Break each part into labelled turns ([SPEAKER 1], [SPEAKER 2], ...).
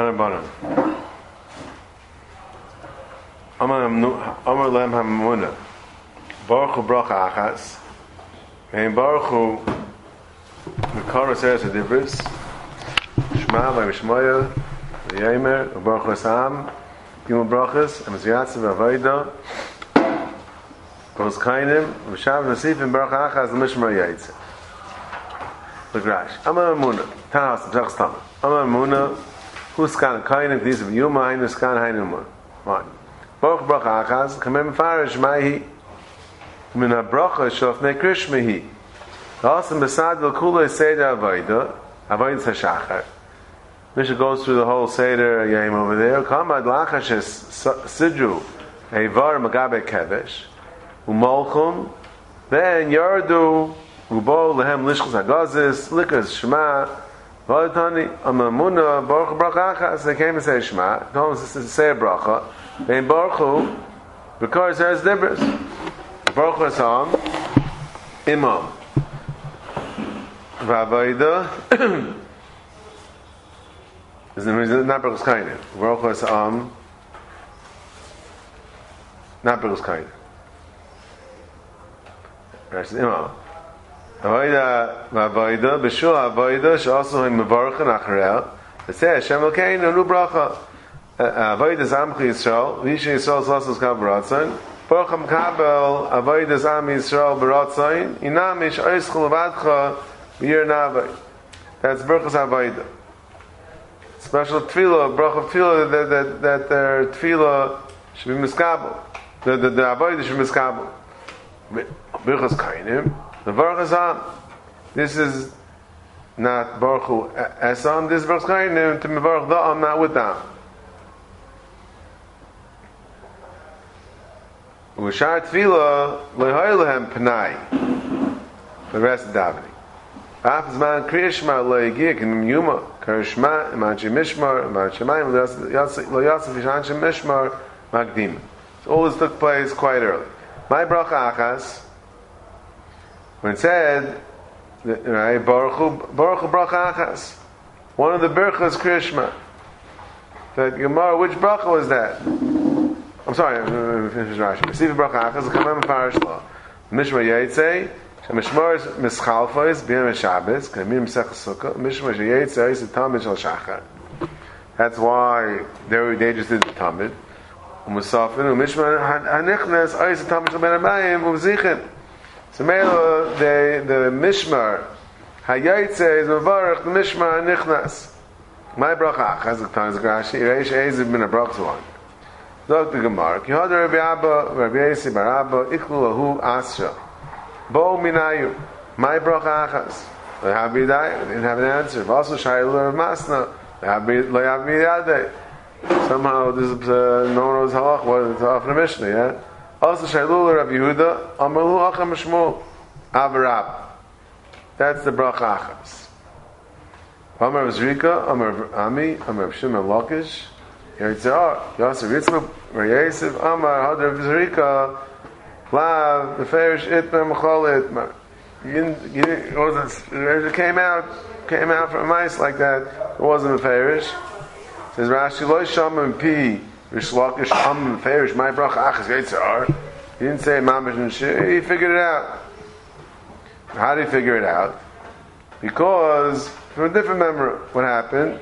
[SPEAKER 1] Tanabanim. Amar lem hamamuna. Baruch hu bracha achas. Vein baruch hu mekara seres adibris. Shema v'mishmoya v'yemer baruch hu asam. Gimel brachas. Amaziyatsa v'avayda. Kos kainim. V'shav nasifim baruch achas l'mishmar yaitza. L'grash. Amar amuna. Tanas m'shach stam. Amar amuna. Who's kan kainim? These of Yuma. Who's kan hainuma. Fine. Baruch bracha farish min besad goes through the whole seder over there. Lachash sidru, eivar magabe kevesh, umolchum, then yardu, ubo lehem lishchus likas shema, V'alitani, amamuna, baruch bracha achaz, they came and say shema, told us to say a bracha, Vein Baruch Hu, because has dibris. Baruch Hu Hasam, Imam. Vavaida, is the reason not Baruch Kaina. Baruch Hu Hasam, not Baruch Kaina. Rashi Imam. Vavaida, Vavaida, B'shul Vavaida, she'also him Mevarachan Acharel, it says, Shem Elkeinu, Nu Bracha. Uh, uh, Avodas Am Yisrael, Visha Yisrael Slasus Kav Baratzon, Baruch Kabel, Avodas Am Yisrael Baratzon, Inamish Oischel Vadcha, Yir Navai. That's Baruchas Avodah. Special tefillah, bracha tefillah, that, that, that their tefillah should be miskabel. The, the, the Avodah should be miskabel. Baruchas Kainim, the Baruchas Am. This is not Baruch Hu Esam, this is Baruchas Kainim, to Baruch the Am, not with them. Ushar tefillah lehoylehem penai. The rest of davening. Af zman kriyashma leigik in yuma karishma imanchi mishmar imanchi mayim lo yasif ishanchi mishmar magdim. So all this took place quite early. My bracha achas, when it said, right, baruch achas, one of the berachas kriyashma. That Gemara, which bracha was that? I'm sorry, I'm finish Rashi. Mesiv bracha achas kamem parish law. Mishmar yaitze, shemishmar is mischalfos b'yom Shabbos, kamim mesech sukkah. Mishmar yaitze is a tamid shel shachar. That's why they they just did the tamid. Umusafin umishmar hanichnes is a tamid shel ben abayim. So mele the the mishmar hayitze is mevarach the mishmar hanichnes. My bracha achas k'tan is Rashi. Reish Eziv bin a bracha one. Dr. Gemara, ki hada Rabbi Abba, Rabbi Yesi bar Abba, iklu lahu asra. Bo minayu, my bracha achas. They have me die, they didn't have an answer. Also, shaylu of masna, they have me, they have me yade. Somehow, this is, uh, no one knows halach, what off the Mishnah, yeah? Also, shaylu Rabbi Yehuda, amalu acham shmu, avarab. That's the bracha achas. Amar Zrika, Amar Ami, Amar Shimon Lakish, Yetzirah, Yosef Yitzchak, Mar Yosef, Amar, Hadar Vizrika, Lav, the Farish Itmar, Machol Itmar. It came out, came out from mice like that. It wasn't a Farish. Says Rashi, Lo Sham and Pi, Rish Lakish, Am and Farish, my bracha achas Yetzirah. He didn't say Mamash and Shir, he figured it out. How did he figure it out? Because, from a different memory, what happened?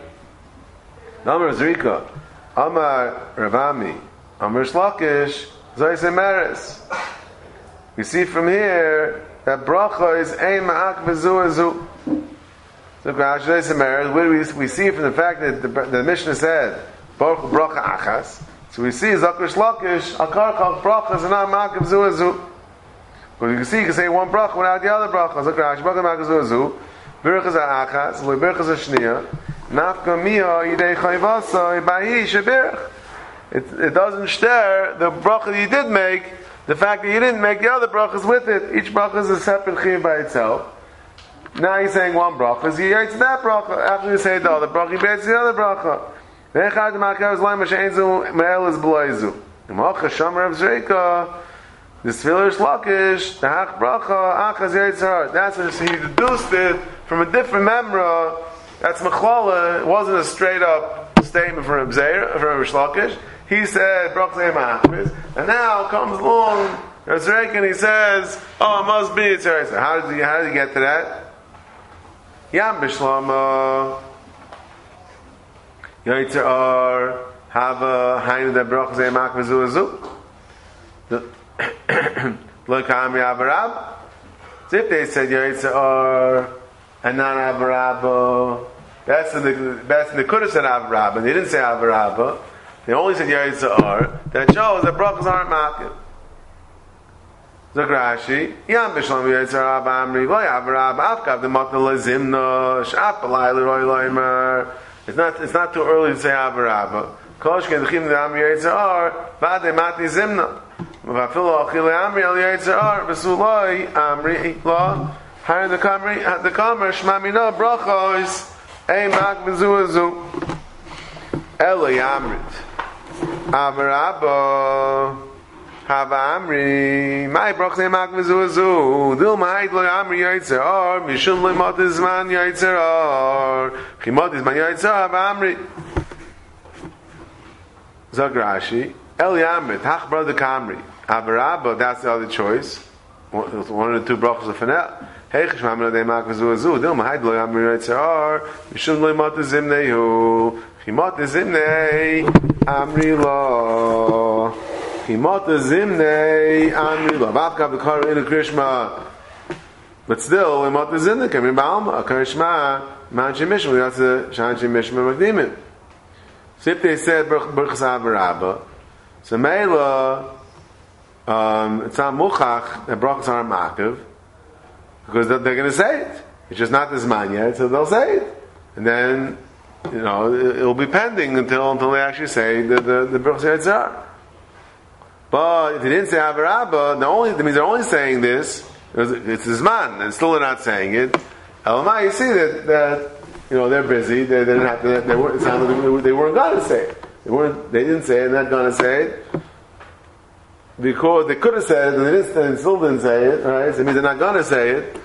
[SPEAKER 1] Amar Zrika, Amar Ravami, Amar Shlakish, Zaisa Meres. We see from here that bracha is ein ma'ak v'zu. So Meres, do we, we see from the fact that the, the Mishnah said, Baruch bracha achas, so we see Zakar Shlakish, Akar Chal bracha is not ma'ak v'zu azu. Because you can see, you can say one bracha without the other bracha. Zakar Ash, bracha ma'ak v'zu azu. Baruch is a achas, Baruch is a. Nafka miya yidei chayvasa ibayi shebirch. It, it doesn't stare the bracha you did make, the fact that you didn't make the other brachas with it. Each bracha is a separate chiyuv by itself. Now he's saying one bracha, he writes that bracha. After you say the other bracha, writes the other bracha. V'echad ma'akav is laim ha'she'enzu me'el is b'loizu. Imach Hashem Rav Zreika, the Tfilah Shlakish, the Hach Bracha, Achaz Yitzhar. That's what he deduced it from a different memra. That's Mechlala. It wasn't a straight up statement from Abzera, from Rishlakish. He said, Brachzei Machmiz, and now comes along Yitzhak and he says, oh, it must be Yitzhak. How did he, how did he get to that? Yam Bishlama, Yitzhak, have a hainu that Brachzei Machmiz uazu. Look, Amri Avarab. If they said Yitzhak, uh, and not Avarab, that's the that's the Kudus and Avarab. They didn't say Avarab. Uh, they only said Yitzhar. That shows that brachas aren't makif. Zagrashi, Yam Bishlam Yitzhar Abamri, Vay Avarab, Afkav the Matal Lezimna, Shapalai Leroy Loimer. It's not it's not too early to say. Ah, ah, Kosh Kedchim the Am Yitzhar, Vade Zimna. Vafilo Amri Amri the Kamri, Shmamina Brachos. Ein mak. Amar Abba. Hava Amri. Mai broch ne mak bezuazu. Dil ma'id lo yamri yoytzer or. Mishum lo imot izman yoytzer or. Chimot izman yoytzer Hava Amri. Zog Rashi. El yamrit. Hach brother Kamri. Amar Abba. That's the other choice. One of the two brachos of Fanel. Hey, chshmam lo demak v'zu azu, dil mahayd lo yam miroi tzar, mishum lo imot zimnei hu, chimot zimnei, amri lo, chimot zimnei, amri lo, vavka v'kar in a krishma, but still, imot zimnei, kamim ba'alma, a krishma, manchi mishma, that's a shanchi mishma magdimim. So if they said, Berchas Avarabba, so Mela, um, it's not muchach, that brachas are makiv, because they're, going to say it. It's just not this man yet, so they'll say it, and then you know it'll be pending until until they actually say the the the Baruch But if they didn't say Avarabba, the only that means they're only saying this. It's his man, and still they're not saying it. Elamai, you see that that you know they're busy. They, they didn't have to. They weren't. They weren't going to say it. They weren't. They didn't say it. They're not going to say it because they could have said it and they didn't, and still didn't say it, right? So it means they're not going to say it.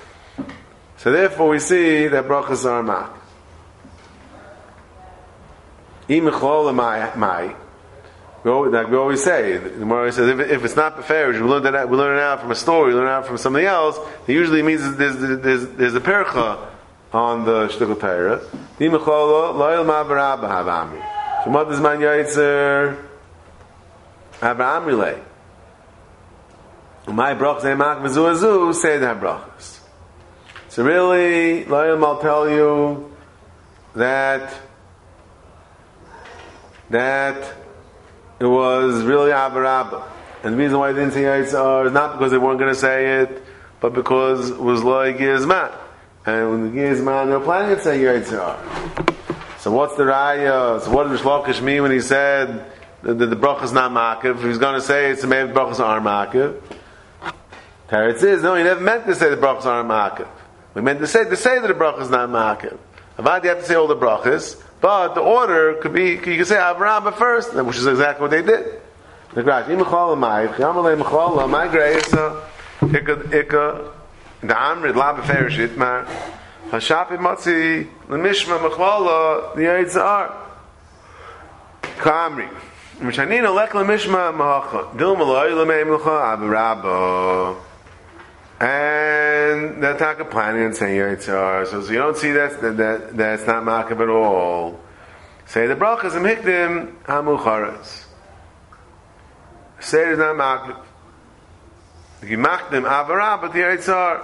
[SPEAKER 1] So therefore we see that brachas are mak. Like we always say, the Gemara says if, if it's not fair, we learn that we learn it out from a story, we learn it out from something else. It usually means there's there's, there's a percha on the shtickle Torah. Imichol loyal ma barabba havami. Shemot is man yaitzer relay. My brachas emak v'zu azu say the brachas. So really, Liam, I'll tell you that that it was really Abarabba. And the reason why they didn't say Yitzhar uh, is not because they weren't going to say it, but because it was like Gizman. And when the Gizman, they were planning to say Yitzhar. So what's the raya? So what did Shlokish mean when he said that the, the bracha is not makiv? If he's going to say it's the maybe brachas are makiv. Teretz is, no, he never meant to say the brachas aren't ma'akiv. We meant to say to say that the bracha is not ma'akiv. Avad, you have to say all the brachas, but the order could be, you could say Avraham first, which is exactly what they did. The Grash, imachol amay, chamalei machol amay greisa, uh, ikka, ikka, the amrid la beferish itmar, hashapi matzi, lemishma machwala, the yitzar. Kamri. Mishanina lek lemishma mahacha, dil malay lemay mlacha, avrabah. Uh, And they're talking planning and saying Yitzhar. So, so you don't see that, that, that that's not makab at all. Say the brachas and hikdim hamucharas. Say it's not makab. You makdim avara, but the Yitzhar.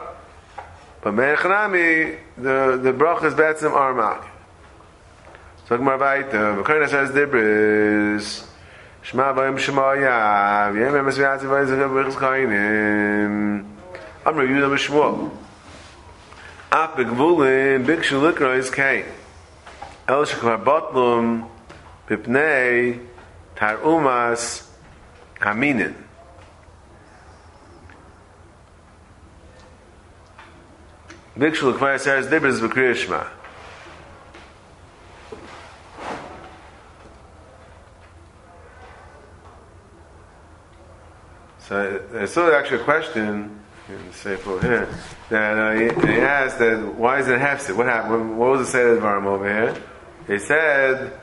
[SPEAKER 1] But Merchanami, the the brachas betzim are makab. So Gemara Vaita, V'kayna says Dibris. Shema v'yim shema yav. Yem emes v'yatzi v'yatzi v'yatzi v'yatzi Amr Yudah B'Shmuel. Af begvulin bikshu likrois kain. El shekvar botlum bipnei tar umas kaminin. Bikshu likvar says dibris b'kriyashma. So I saw actually a question in the Sefer here, that uh, he, he, asked that why is it hefsed? What happened? What was the of Varam over here? He said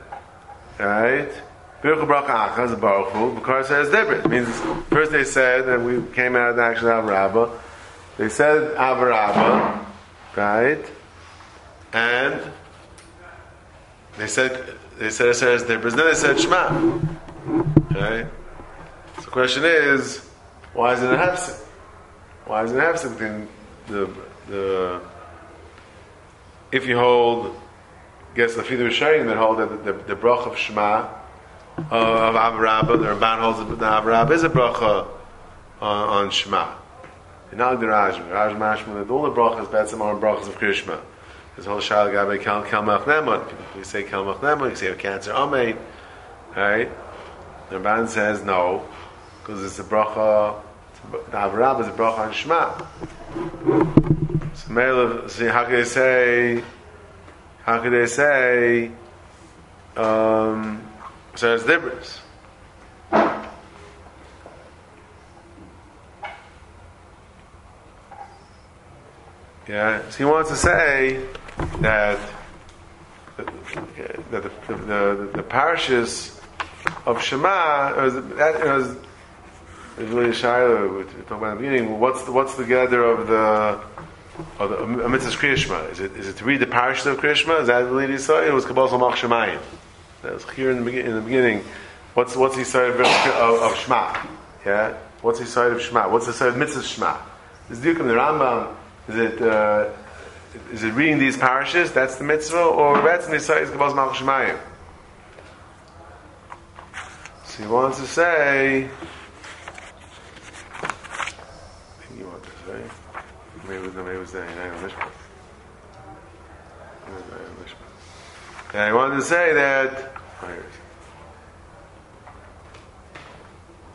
[SPEAKER 1] right? Birchu bracha achas baruch hu because says different. Means first they said that we came out of actually actual Avarabba. They said Avarabba, right? And they said they said it says different. Then they said Shema. Okay. So the question is, why is it a? Why is it hefsek between the the if you hold guess the Fidu Rishonim that hold that the, the, the brach of Shema uh, of Avrabah, the Ramban holds the Avrabah is a bracha on, on Shema. And not the Rajma. Rajma Mashma, that all the brachas, Betzim are brachas of Krishma. There's a whole shal gabe kel kel machnema. We say kel machnema, you say have cancer amein. Right? The Ramban says no, because it's a bracha, the Avrabah is a bracha on Shema. So, Mele, see, how can they say, how can they say, um, so it's difference. Yeah, so he wants to say that that the, the, the, the parishes of Shema, was, that, it was, it was really shy, we talking about in the beginning, what's the, what's the gather of the of the a mitzvah Kriyashma? Is it, is it to read the parishes of Kriyashma? Is that the It was Kabbalah Samach Shemayim. That was here in the, in the beginning. What's what's the side of, of, of Shema? Yeah, what's the side of Shema? What's the side of mitzvah Shema? Is the the Rambam? Is it uh, is it reading these parishes? That's the mitzvah, or that's the side is Kabbalah Shemayim? So he wants to say. And I wanted to say that.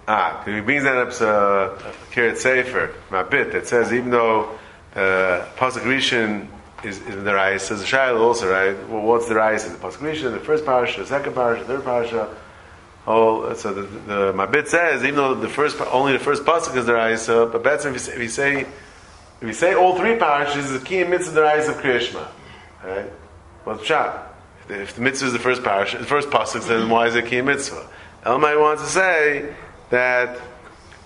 [SPEAKER 1] Ah, he brings that up uh, Kiryat Sefer, Mabit that says even though uh, Pasuk Rishon is, is the Rais, says the Shail also, right? Well, what's the Rais? The Pasuk Rishon, the first parasha, the second parasha, the third parasha. Oh, so the, the, Mabit says even though the first only the first pasuk is the Rais, uh, but better if you say if you say, all three parashas, the key mitzvah the Rais of Kriyashma, right? What's pshat? If the mitzvah is the first parish, the first pasuk, then why is it key mitzvah? Elmai wants to say that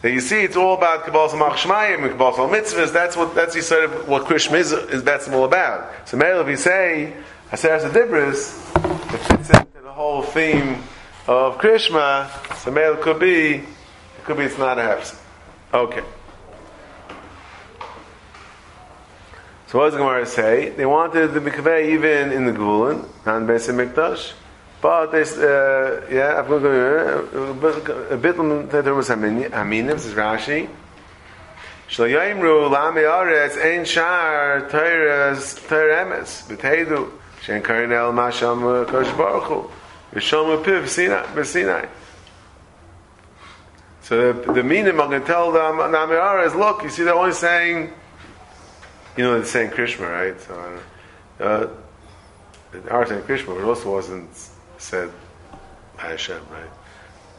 [SPEAKER 1] that you see it's all about Kabbalah Samach Shmayim and Kabbalah Mitzvahs. That's what that's sort of what Krishma is, is that's all about. So maybe if you say Aseres Adibris, it fits into the whole theme of Krishma. So maybe it could be it could be it's not a hefsek. Okay. So what does the Gemara say? They wanted the mikveh even in the Gulen, not in Beis Mikdash. But they, uh, yeah, going to a bit of there was Aminim, this is Rashi. Shlo Yaimru Lami Aretz Ein Shar Teres Teremes B'Teidu Shen Karinel Masham Kosh Baruch Hu Piv Sinai So the, the meaning I'm going to tell them Nami is look, you see they're only saying you know, they're saying Krishma, right? So, uh, the are Krishma, but it also wasn't said Hashem, right?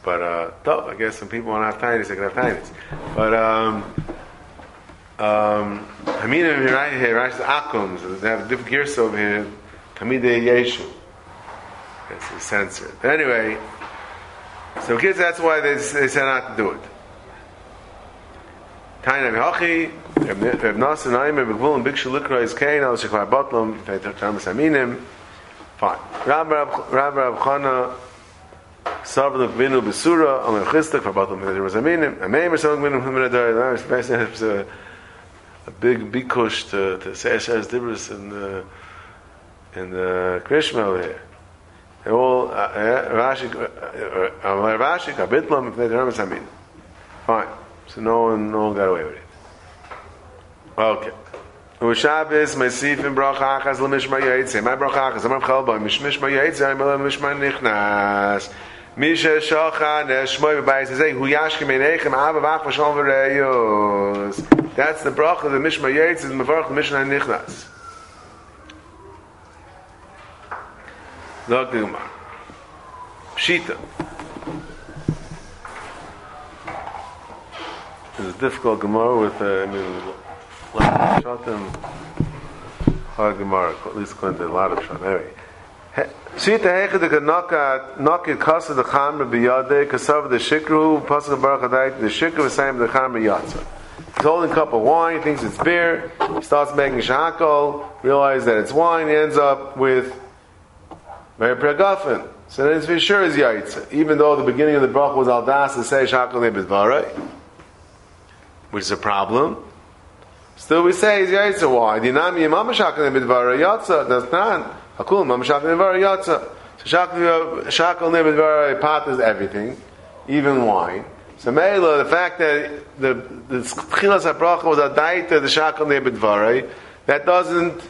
[SPEAKER 1] But, uh, I guess some people want to have tinies, they can have tinies. But, um, um, Hamina right here, right? The Akums, they have different gears over here. Hamida Yeshu. It's censored. But anyway, so kids, that's why they, they said not to do it. Tainam Hachi, Reb Nassim Naim, Reb Gvul, and Bikshu Likra is Al Shekvar Batlam, Tamas Aminim. Fine. Rab Rab Chana, Savluk Vinu Besura, Al Mechistak, for Batlam, Tamas Aminim. Ameim, Savluk Vinu, Himadar, it's a, a big bikush to, to say Asher's Dibris in the, in the Krishma over here. They all, Rashi, Rashi, Kabitlam, Tamas Aminim. Fine. So no one, no one got away with it. Okay. Shabbos, my sifim bracha achas lemishma. My bracha achas, amar chalba, mishmishma yaitze, I'm a mishma nichnas. Misha shocha neshmoy b'bayis zeh hu yashkim einechem ava vach v'shalom v'reyos. That's the bracha of the mishma yaitze, the mevarach the mishma Look, Gemara. Pshita. It's a difficult Gemara with, uh, I mean, a of Shatim, hard Gemara, at least according to a lot of Shatim. Anyway, Shita hecha de knock knock kasa the chamra biyade kasav the shikru pasuk baruch adayit the shikru v'sayim the chamra yatsa. He's holding a cup of wine, thinks it's beer, starts making shakal, realizes that it's wine, he ends up with Mary Pragafen. So then it's for sure is yaitza. Even though the beginning of the bracha was al das to say shakal nebidvara, which is a problem. Still we say is yaitza. Why? Dinami yamama shakal nebidvara yatsa. That's not. Hakul mam shakal nebidvara yatsa. So shakal uh, nebidvara pot is everything, even wine. So Mela, the fact that the the tchilas habracha was a daita the shakal nebidvara, that doesn't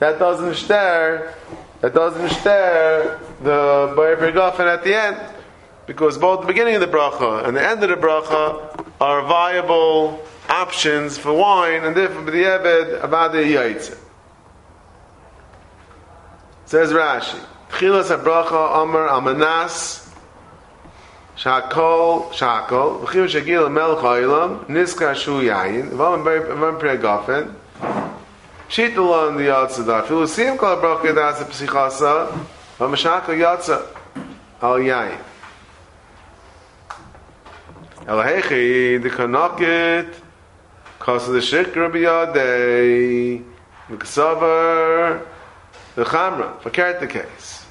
[SPEAKER 1] that doesn't stare that doesn't stare the Bayer Gafen at the end. Because both the beginning of the bracha and the end of the bracha are viable options for wine and for the Ebed about the Yaitze. Says Rashi, Chilas HaBracha Amar Amanas Shakol Shakol V'chiv Shagil Melch Ha'ilam Niska Shu Yayin V'am Prea Gafen Shitala on the Yatsa da. Filu sim kol bracha das psichasa, va mashaka Yatsa al yain. El hechi the kanaket kos the shikra biyadei miksavar the chamra. Forget the case.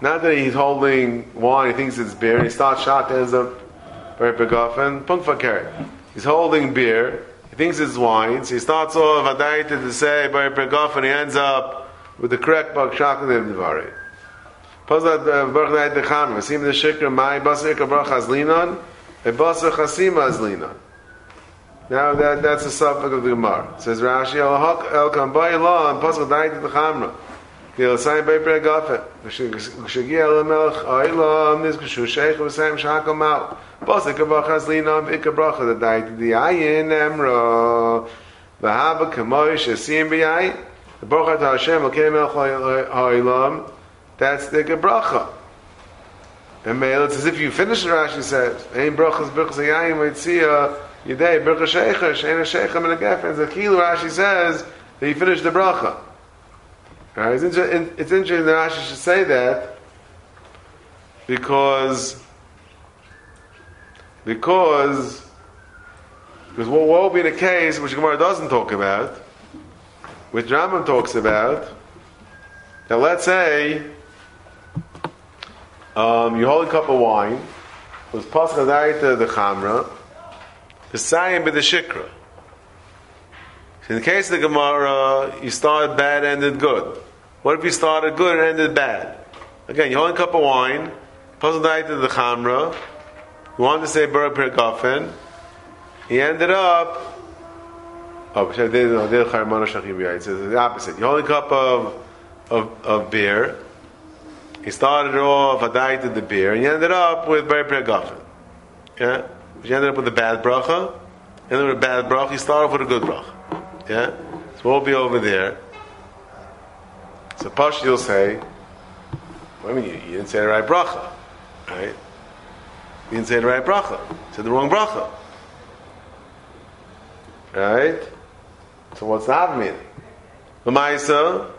[SPEAKER 1] Not that he's holding wine, he thinks it's beer, he starts shot ends up very big begoffen. Punk. He's holding beer. He thinks it's wine, so he starts off Adaita to say by Pregoff and he ends up with the correct Bak Shakalim Devari. Pazat uh, Dait Decham, Vasim the Shikra Mai Basar Kabrach Azlinon, a Basar Chasima Azlinon. Now that, that's the suffix of the Gemara. It says Rashi, El Kambai Law, and Pazat Dait Dechamra. Ayin emra v'haba kamoish asim b'yayin the bracha to Hashem okay melch ha'ilam that's the gebracha and it's as if you finish the Rashi says. Ein brachas brachas hayayin v'tzia yidei bracha sheicha shein a sheicha min a gefen the kilo Rashi says that you finish the bracha Right? It's, interesting, it's interesting that Rashi should say that because because because what will be the case which Gemara doesn't talk about, which Rambam talks about, that let's say um, you hold a cup of wine, was pascha the chamra, the sayim be the shikra. So in the case of the Gemara, you started bad, ended good. What if you started good and ended bad? Again, you hold a cup of wine, pascha the chamra, you wanted to say Barak Pirgafen. He ended up. Oh, it's the opposite. You hold a cup of, of, of beer. He started off, a Adai the beer, and he ended up with Barak Pirgafen. Yeah? He ended up with a bad bracha. Ended with a bad bracha. He started off with a good bracha. Yeah? So we'll be over there. So Pash, you'll say, I mean, you, didn't say the right bracha. Right? You didn't say the right bracha. You said the wrong bracha. Right? So what's that mean? The Maisa,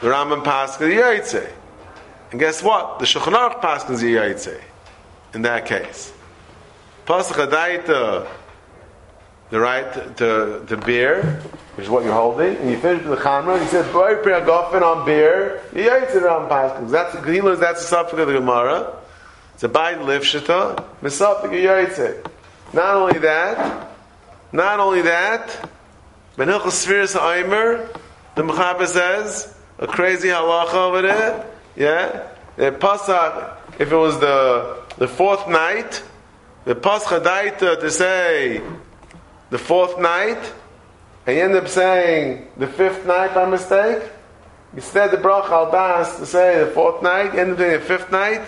[SPEAKER 1] the Rambam Pascha, the Yaitse. And guess what? The Shulchan Aruch Pascha the Yaitse. In that case. Pasach Adaita, the right to, to beer, which is what you're holding, and you finish with the Chamra, you said, Boy, Priyagofen on beer, the it on Pascha. That's, he learns that's the subject of the Gemara. It's a bayit lifshita, misafik yaitze. Not only that, not only that, Ben Hilchos Sfiris Aimer, the Mechaber says, a crazy halacha over there, yeah? The Pasach, if it was the, the fourth night, the Pascha daita to say the fourth night, and you end up saying the fifth night by mistake, instead the bracha al das to say the fourth night, you end up saying the fifth night,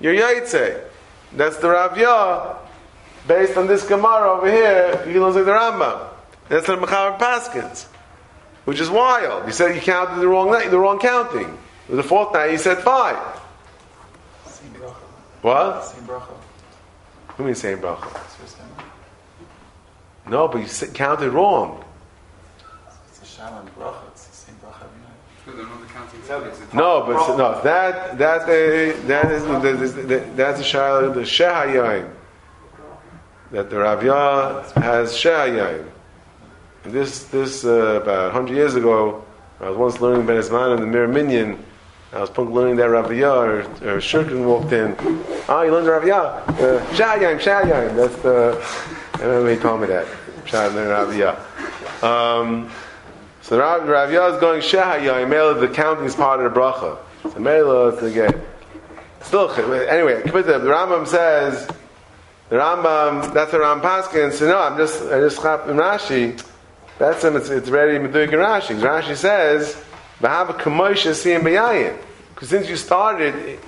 [SPEAKER 1] you're Yaitse. That's the Ravya, Based on this Gemara over here, he looks like the Rambam. That's the Mechaber Paskins. Which is wild. You said you counted the wrong night, the wrong counting. The fourth night you said five.
[SPEAKER 2] Same bracha.
[SPEAKER 1] What?
[SPEAKER 2] Same bracha.
[SPEAKER 1] What do you mean same bracha?
[SPEAKER 2] It's first time.
[SPEAKER 1] No, but you said, counted wrong.
[SPEAKER 2] It's Shama and Bracha, it's the same Bracha every night.
[SPEAKER 3] They're not counting seconds.
[SPEAKER 1] No, but no, that that uh, that is the, the, the, that's the shayla the shehayim that the Ravya has shehayim. This this uh, about hundred years ago, I was once learning Ben Isman in the Mir Minyan. I was punk learning that Ravya or, or Shurkin walked in. Ah, you learned the Ravya? Uh, shehayim, shehayim. That's the. He told me that. Um, so Rav, Ravya is going Shehayah, Mela, the counting is part of the bracha. So Mela again. Still, anyway, the Rambam says, the Rambam, that's the Rambam Paskin, so no, I'm just, I just chap in Rashi, that's him, it's, it's ready to do Rashi. Rashi says, V'hava kamoisha siyim b'yayin. Because since you started,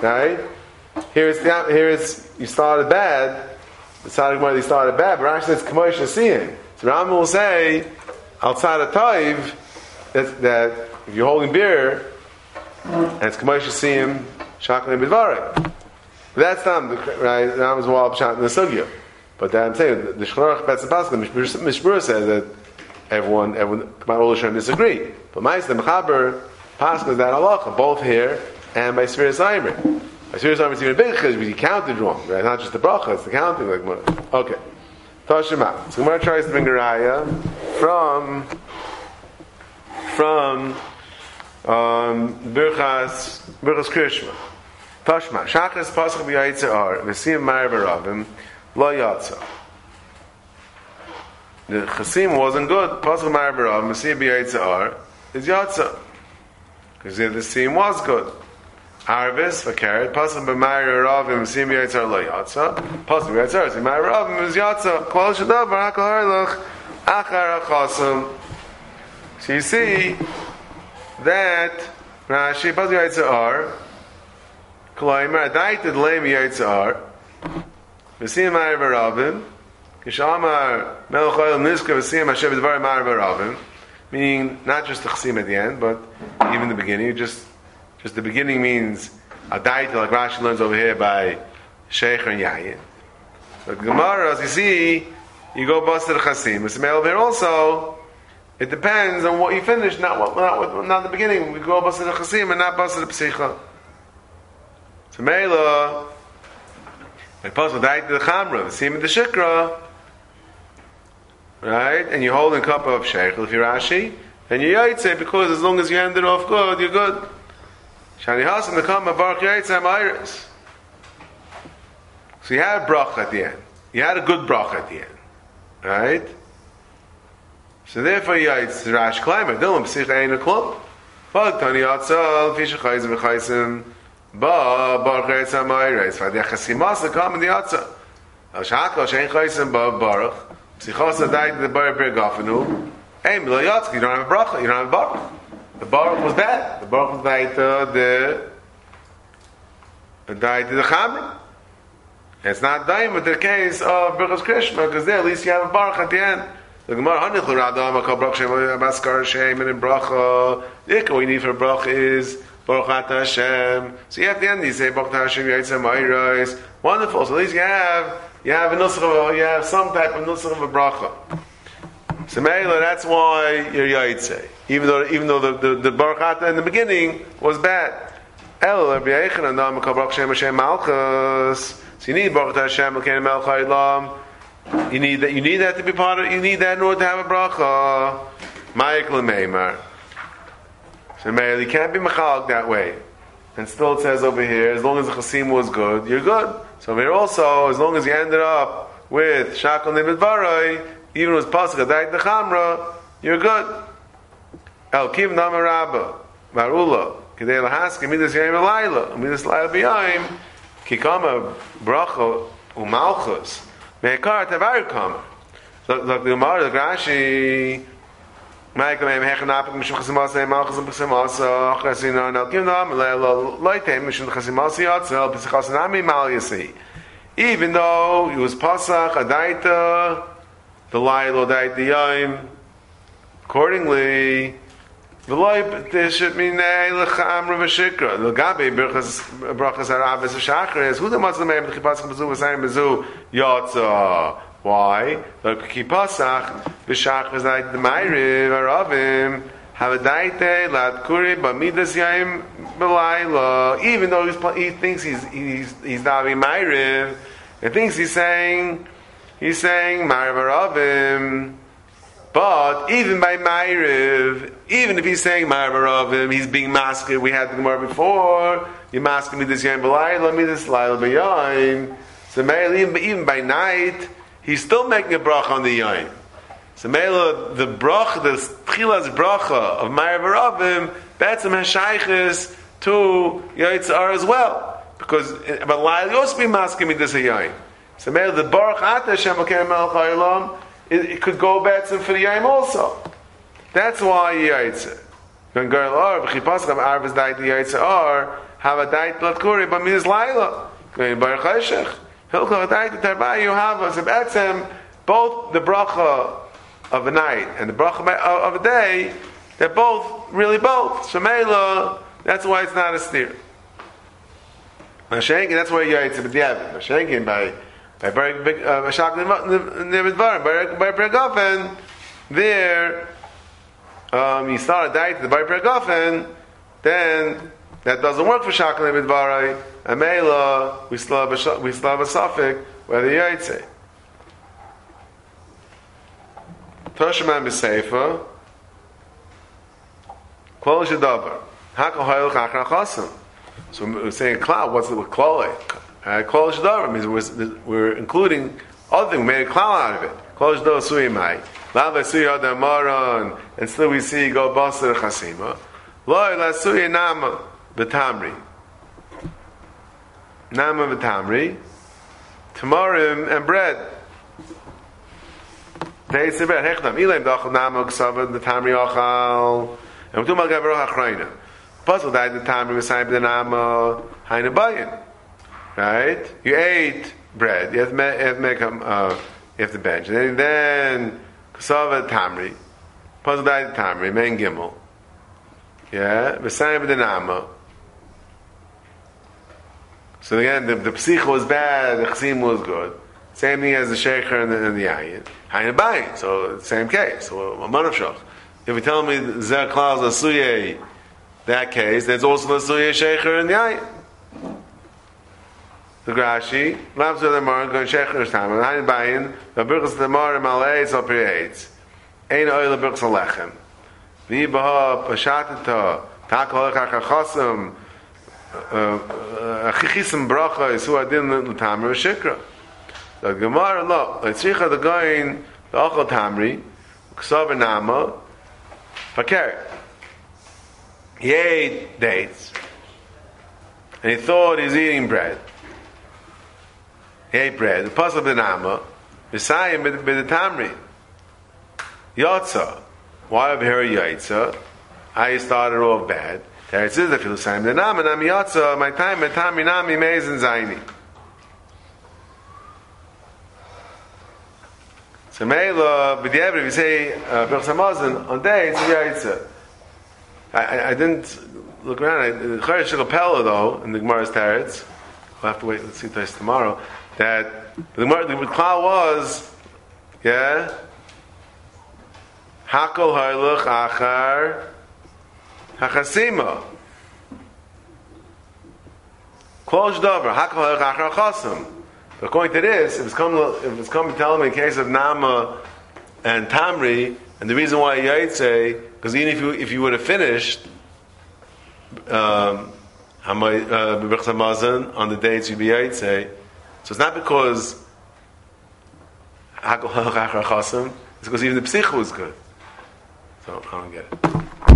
[SPEAKER 1] right, here it's, the, here it's, you started bad, the Sadiq you started bad, but Rashi says kamoisha siyim. So Rambam will say, outside of Taiv, that, that if you're holding beer, and it's Kamosh Siyim, Shaklan Bidvarek. But that's not, right? That was Wal Pshat in the Sugya. But that I'm saying, the Shcharach Betz Pascha, Mishbur says that everyone, everyone, Kamar Hashem disagree. But Ma'is, the Mechaber, Pascha is that halacha, both here and by Sfir Saimri. Saimri, it's even a because you counted wrong, right? Not just the bracha, it's the counting. Like, okay. Tashima. So Gemara tries to bring a raya from from um, Birchas Birchas Krishma. Tashma. Shachas Pasach b'Yaitzer V'Siyim Mar B'Ravim Lo Yatza. The Chasim wasn't good. Pasach Mar B'Ravim V'Siyim b'Yaitzer is Yatza. Because the Siyim was good. Arvis v'karet pasuk b'mayir ravim sim yitzar lo yatsa pasuk yitzar sim mayir ravim is yatsa kol shadav barakal harlach achar achasam. So you see that Rashi pasuk yitzar kloimer adaited leim yitzar v'sim mayir ravim kishamar melech oil niska v'sim hashem dvar mayir ravim meaning not just the chsim at the end but even the beginning just just the beginning means a daita, like Rashi learns over here by Sheikh and Yayin. The Gemara, as you see, you go busted chasim. It's male here also. It depends on what you finish, not what, not, not the beginning. We go busted chasim and not busted psicha. So mela, like pasuk daita the chamra, the sim the shikra, right? And you hold a cup of sheikh if you're Rashi, and you yaitse because as long as you end it off good, you're good. Shani Hasan the come Baruch Yitzham Iris. So you had a brach at the end. You had a good brach at the end. Right? So therefore you had Rash Kleimer, Dilam Psich Ein Klum. But Tani Yatzal, Fisha Chayzim V'chayzim, Ba Baruch Yitzham Iris. V'adeh Chasimas the come in the Yatzal. Al Shakal Shein Chayzim Ba Baruch. Psichos Adai the Baruch Bir Gafenu. Hey, Milo Yatzal, you don't have a bracha, you don't have a baruch. The Baruch was bad. The Baruch was the the died the Chamra. It's not with the case of Birchas Krishma, because there at least you have a Baruch at the end. The Gemara Hanich L'Radam HaKal Baruch Shem Baskar Shem and Bracha. The what you need for Baruch is Baruch Hashem. So you have the end, you say Baruch Hashem Yitzhak Ma'irayis. Wonderful. So at least you have you have a nusach you have some type of nusach of a bracha. So Meila, that's why you're Yaitse. Even though, even though the, the, the in the beginning was bad. So you need Baruch Hashem. You need that, you need that to be part of, you need that in order to have a bracha. Ma'ik L'meimar. So Meila, you can't be Mechalik that way. And still it says over here, as long as the chasim was good, you're good. So here also, as long as you ended up with Shakal Nibid Barai, even with pasuk adayit nechamra, you're good. El kiv nama rabba marula kedei lahaske midas yayim alayla midas layla b'yayim kikama bracha umalchus meikar tavar kama. So the Gemara, the Rashi, Mike mem hekh napik mishum khasimas ei mal khasam khasimas khasina na kim nam la loite mishum khasimas yatzel bis khasanami mal yasi even though it was pasach adaita Accordingly, the bezu Why? The kipasach b'shach v'zayit d'mayriv aravim havadaite lad kuri b'midas yaim b'layla. Even though he thinks he's he's he's davi mayriv, he thinks he's saying he's saying mayriv aravim. But even by Ma'iriv, even if he's saying Ma'ariv he's being masked. We had the Gemara before. You mask me this yom b'layla, me this layla b'yom. So even, even by night, he's still making a bracha on the yom. So Mela, the bracha, the tchilas bracha of Ma'ariv Aravim, betzim hashayches to Yitzhar as well. Because, but layla also be masking me this yom. So Mela, the baruch ata Shem Akem Melech it, it could go betzim for the yom also. That's why Yitzhar. When girl or b'chipaskam arvas died the Yitzhar have a diet latkuri, but means laila. Going bar chayshech. Hilchah diet tarba you have a betzem both the bracha of a night and the bracha of a day. They're both really both. Shemela. That's why it's not a steer. Mashenkin. That's why you're it's a b'diavad. Mashenkin by by pregofen there. Um, you start a diet the by pregofen, then that doesn't work for Shakal Midvarai. Amela, we still have a we still have a suffix whether Yaitse. Toshman b'Seifa. Klol Shadavar. Hakol Hayel Chachra Chasim. So we're saying cloud. What's the with Uh, Uh, klol Shadavar means we're, we're including other things. We made a cloud out of it. Klol Shadavar Suyimai. Lava Suya Damaron. And still we see go Basar Chasima. Loi La Suya Nama. V'tamri. Nama v'tamri. Tamarim and bread. They say bread. Hechnam. Ilaim dachal nama ksavad v'tamri ochal. And we're talking about gavarach achrayna. Puzzle died the tamri v'sayim the nama haina bayin. Right? You ate bread. You have to make, you have to, um, uh, you have to bench. And then ksavad tamri. Puzzle died tamri. Men gimel. Yeah? V'sayim the nama. So again, the, the was bad, the chsim was good. Same thing as the sheikher and the, and the ayin. Hayin bayin. So same case. So a manavshach. If you tell me zer klaus asuye, that case, there's also the asuye sheikher and the ayin. The Grashi, Lamps of the Mar, going sheikher time, and hayin bayin, the birchas the Mar malay so creates. Ein oil the birchas lechem. V'ibaha pashatita, takol echach eh, eh, Achichism bracha is who adin l'tamri shikra. The Gemara lo letzricha the goyin the achal tamri ksav nama fakir. He ate dates, and he thought he's eating bread. He ate bread. The puzzle the nama Messiah with the tamri. Yotza. Why over here yotza? I started off bad. There it says the filusayim. The nam and amiyatza. My time, my time, minami meiz and zayni. So meila. If you say uh, berchamazon on day, it's. I, I didn't look around. The Chayyim Shilapela though in the Gemara's Teretz. We'll have to wait. Let's see this tomorrow. That the Klal was, yeah. Hakol ha'ilach achar Hachasima. Kol Shdover. Hakol Hachar Chasim. According to this, if it's coming, if it's coming telling me in case of Nama and Tamri, and the reason why Yaitse, because even if you if you would have finished um, uh, on the dates you'd be Yaitse, so it's not because it's because even the Psich was good. So I don't get it.